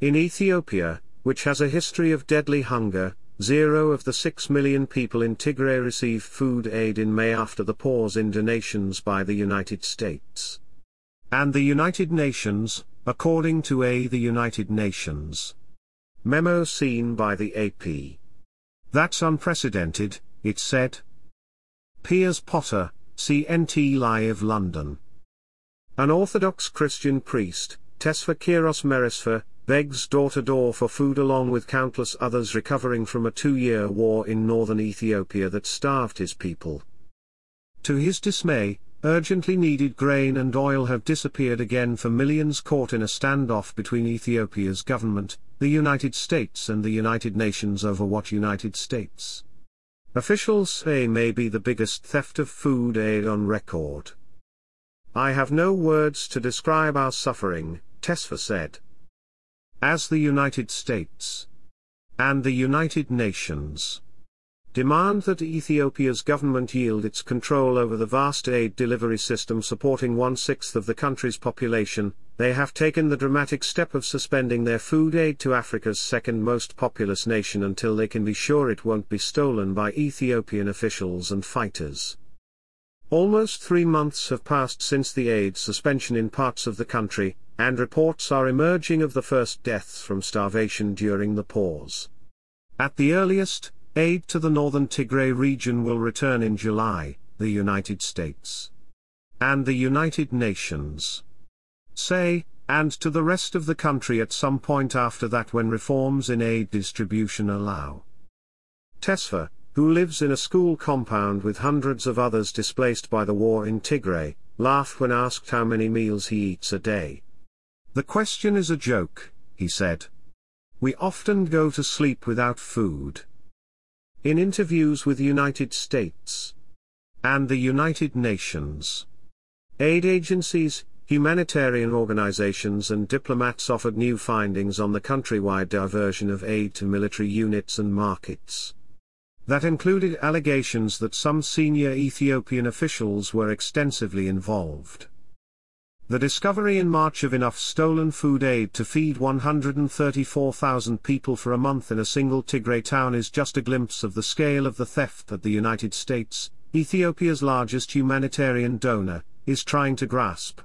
In Ethiopia, which has a history of deadly hunger, zero of the 6 million people in Tigray received food aid in May after the pause in donations by the United States. And the United Nations, according to A. The United Nations. Memo seen by the AP. That's unprecedented, it said. Piers Potter, CNT Live London. An Orthodox Christian priest, Tesfa Kiros Meresfa, begs door-to-door for food along with countless others recovering from a two-year war in northern Ethiopia that starved his people. To his dismay, urgently needed grain and oil have disappeared again for millions caught in a standoff between Ethiopia's government, the United States and the United Nations over what United States. Officials say may be the biggest theft of food aid on record. I have no words to describe our suffering, Tesfa said. As the United States and the United Nations demand that Ethiopia's government yield its control over the vast aid delivery system supporting one-sixth of the country's population, they have taken the dramatic step of suspending their food aid to Africa's second most populous nation until they can be sure it won't be stolen by Ethiopian officials and fighters. Almost three months have passed since the aid suspension in parts of the country, and reports are emerging of the first deaths from starvation during the pause. At the earliest, aid to the northern Tigray region will return in July, the United States and the United Nations say, and to the rest of the country at some point after that when reforms in aid distribution allow. Tesfa, who lives in a school compound with hundreds of others displaced by the war in Tigray, laughed when asked how many meals he eats a day. The question is a joke, he said. We often go to sleep without food. In interviews with United States and the United Nations, aid agencies, humanitarian organizations and diplomats offered new findings on the countrywide diversion of aid to military units and markets that included allegations that some senior Ethiopian officials were extensively involved. The discovery in March of enough stolen food aid to feed 134,000 people for a month in a single Tigray town is just a glimpse of the scale of the theft that the United States, Ethiopia's largest humanitarian donor, is trying to grasp.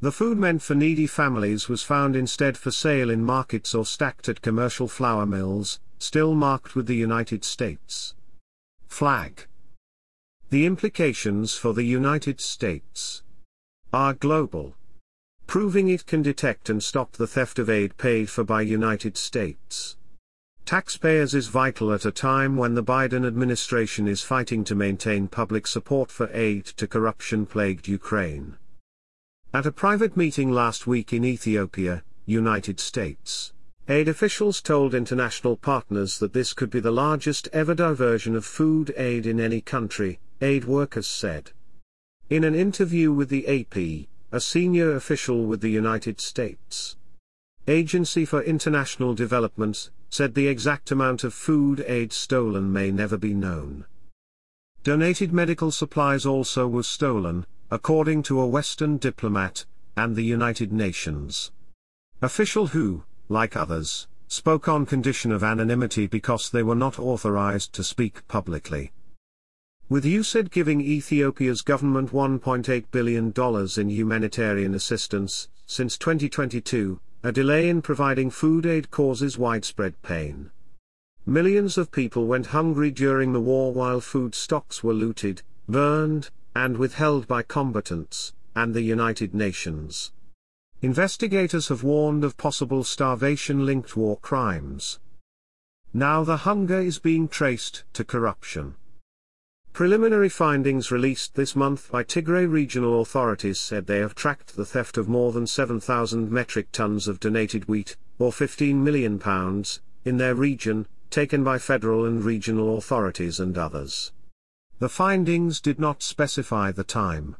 The food meant for needy families was found instead for sale in markets or stacked at commercial flour mills, still marked with the United States flag. The implications for the United States are global. Proving it can detect and stop the theft of aid paid for by United States taxpayers is vital at a time when the Biden administration is fighting to maintain public support for aid to corruption-plagued Ukraine. At a private meeting last week in Ethiopia, United States, Aid officials told international partners that this could be the largest ever diversion of food aid in any country, aid workers said. In an interview with the AP, a senior official with the United States Agency for International Development said the exact amount of food aid stolen may never be known. Donated medical supplies also was stolen, according to a Western diplomat, and the United Nations official who, like others, spoke on condition of anonymity because they were not authorized to speak publicly. With USAID giving Ethiopia's government $1.8 billion in humanitarian assistance, since 2022, a delay in providing food aid causes widespread pain. Millions of people went hungry during the war while food stocks were looted, burned, and withheld by combatants, and the United Nations. Investigators have warned of possible starvation-linked war crimes. Now the hunger is being traced to corruption. Preliminary findings released this month by Tigray regional authorities said they have tracked the theft of more than 7,000 metric tons of donated wheat, or 15 million pounds, in their region, taken by federal and regional authorities and others. The findings did not specify the time.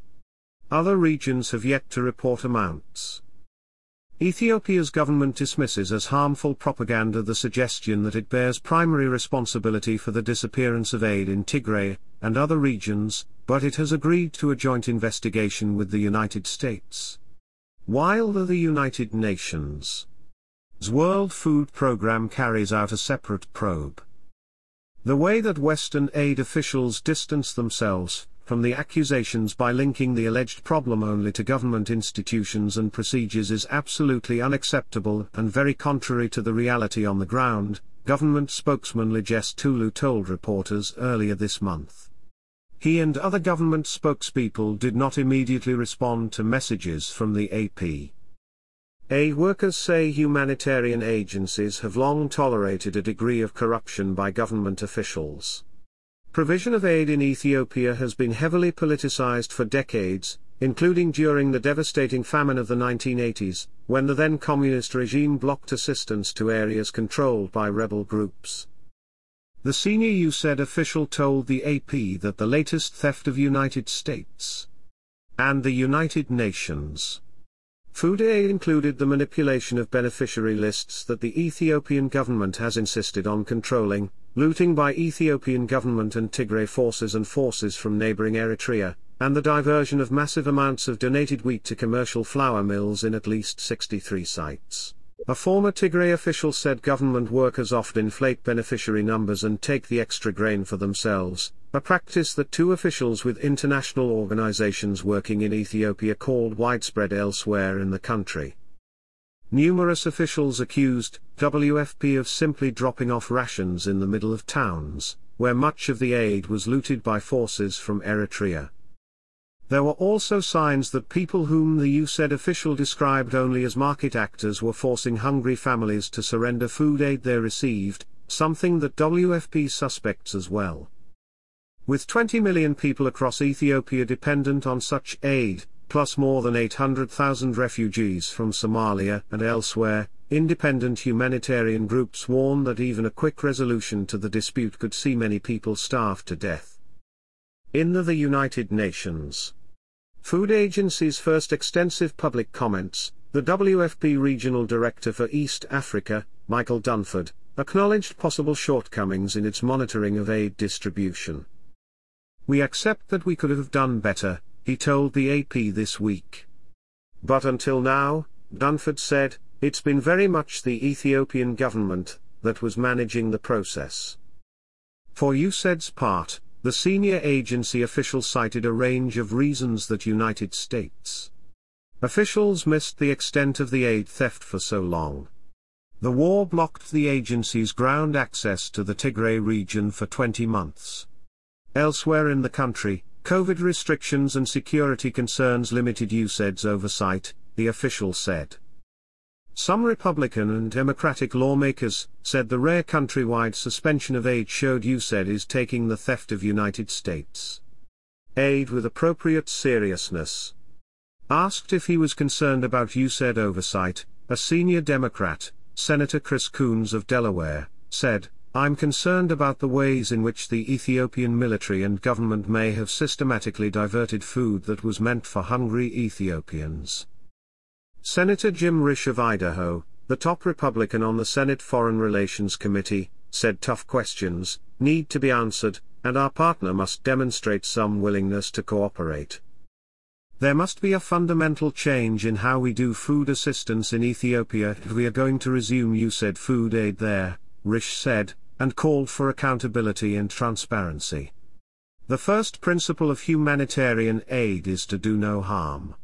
Other regions have yet to report amounts. Ethiopia's government dismisses as harmful propaganda the suggestion that it bears primary responsibility for the disappearance of aid in Tigray and other regions, but it has agreed to a joint investigation with the United States. While the United Nations World Food Programme carries out a separate probe. The way that Western aid officials distance themselves from the accusations by linking the alleged problem only to government institutions and procedures is absolutely unacceptable and very contrary to the reality on the ground, government spokesman Legesse Tulu told reporters earlier this month. He and other government spokespeople did not immediately respond to messages from the AP. A workers say humanitarian agencies have long tolerated a degree of corruption by government officials. Provision of aid in Ethiopia has been heavily politicized for decades, including during the devastating famine of the 1980s, when the then communist regime blocked assistance to areas controlled by rebel groups. The senior USAID official told the AP that the latest theft of United States and the United Nations Food aid included the manipulation of beneficiary lists that the Ethiopian government has insisted on controlling, looting by Ethiopian government and Tigray forces and forces from neighboring Eritrea, and the diversion of massive amounts of donated wheat to commercial flour mills in at least 63 sites. A former Tigray official said government workers often inflate beneficiary numbers and take the extra grain for themselves, a practice that two officials with international organizations working in Ethiopia called widespread elsewhere in the country. Numerous officials accused WFP of simply dropping off rations in the middle of towns, where much of the aid was looted by forces from Eritrea. There were also signs that people whom the USAID official described only as market actors were forcing hungry families to surrender food aid they received, something that WFP suspects as well. With 20 million people across Ethiopia dependent on such aid, plus more than 800,000 refugees from Somalia and elsewhere, independent humanitarian groups warn that even a quick resolution to the dispute could see many people starve to death. In the, the United Nations Food Agency's first extensive public comments, the WFP Regional Director for East Africa, Michael Dunford, acknowledged possible shortcomings in its monitoring of aid distribution. We accept that we could have done better, he told the AP this week. But until now, Dunford said, it's been very much the Ethiopian government that was managing the process. For USAID's part, the senior agency official cited a range of reasons that United States officials missed the extent of the aid theft for so long. The war blocked the agency's ground access to the Tigray region for 20 months. Elsewhere in the country, COVID restrictions and security concerns limited USAID's oversight, the official said. Some Republican and Democratic lawmakers said the rare countrywide suspension of aid showed USAID is taking the theft of United States aid with appropriate seriousness. Asked if he was concerned about USAID oversight, a senior Democrat, Senator Chris Coons of Delaware, said, I'm concerned about the ways in which the Ethiopian military and government may have systematically diverted food that was meant for hungry Ethiopians. Senator Jim Risch of Idaho, the top Republican on the Senate Foreign Relations Committee, said tough questions need to be answered, and our partner must demonstrate some willingness to cooperate. There must be a fundamental change in how we do food assistance in Ethiopia if we are going to resume USAID food aid there, Risch said, and called for accountability and transparency. The first principle of humanitarian aid is to do no harm.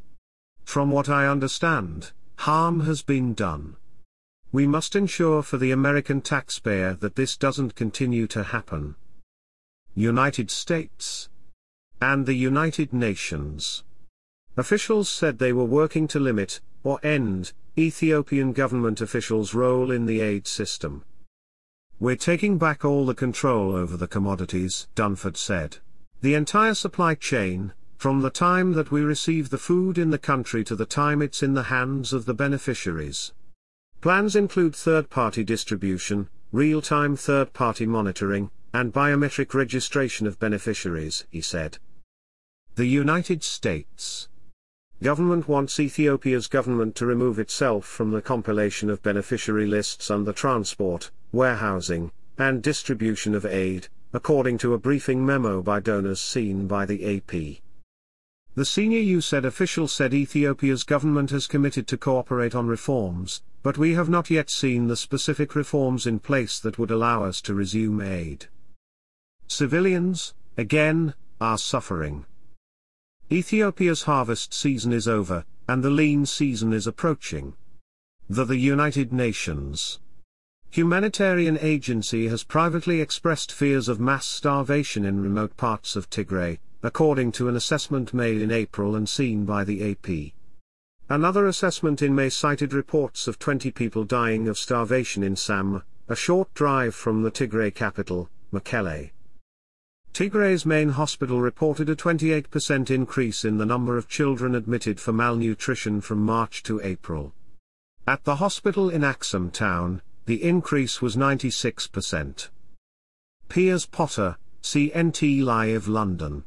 From what I understand, harm has been done. We must ensure for the American taxpayer that this doesn't continue to happen. United States and the United Nations. Officials said they were working to limit, or end, Ethiopian government officials' role in the aid system. We're taking back all the control over the commodities, Dunford said. The entire supply chain, from the time that we receive the food in the country to the time it's in the hands of the beneficiaries. Plans include third-party distribution, real-time third-party monitoring, and biometric registration of beneficiaries, he said. The United States Government wants Ethiopia's government to remove itself from the compilation of beneficiary lists and the transport, warehousing, and distribution of aid, according to a briefing memo by donors seen by the AP. The senior USAID official said Ethiopia's government has committed to cooperate on reforms, but we have not yet seen the specific reforms in place that would allow us to resume aid. Civilians, again, are suffering. Ethiopia's harvest season is over, and the lean season is approaching. The The United Nations Humanitarian Agency has privately expressed fears of mass starvation in remote parts of Tigray, according to an assessment made in April and seen by the AP. Another assessment in May cited reports of 20 people dying of starvation in Sam, a short drive from the Tigray capital, Mekelle. Tigray's main hospital reported a 28% increase in the number of children admitted for malnutrition from March to April. At the hospital in Axum town, the increase was 96%. Piers Potter, CNT Live London.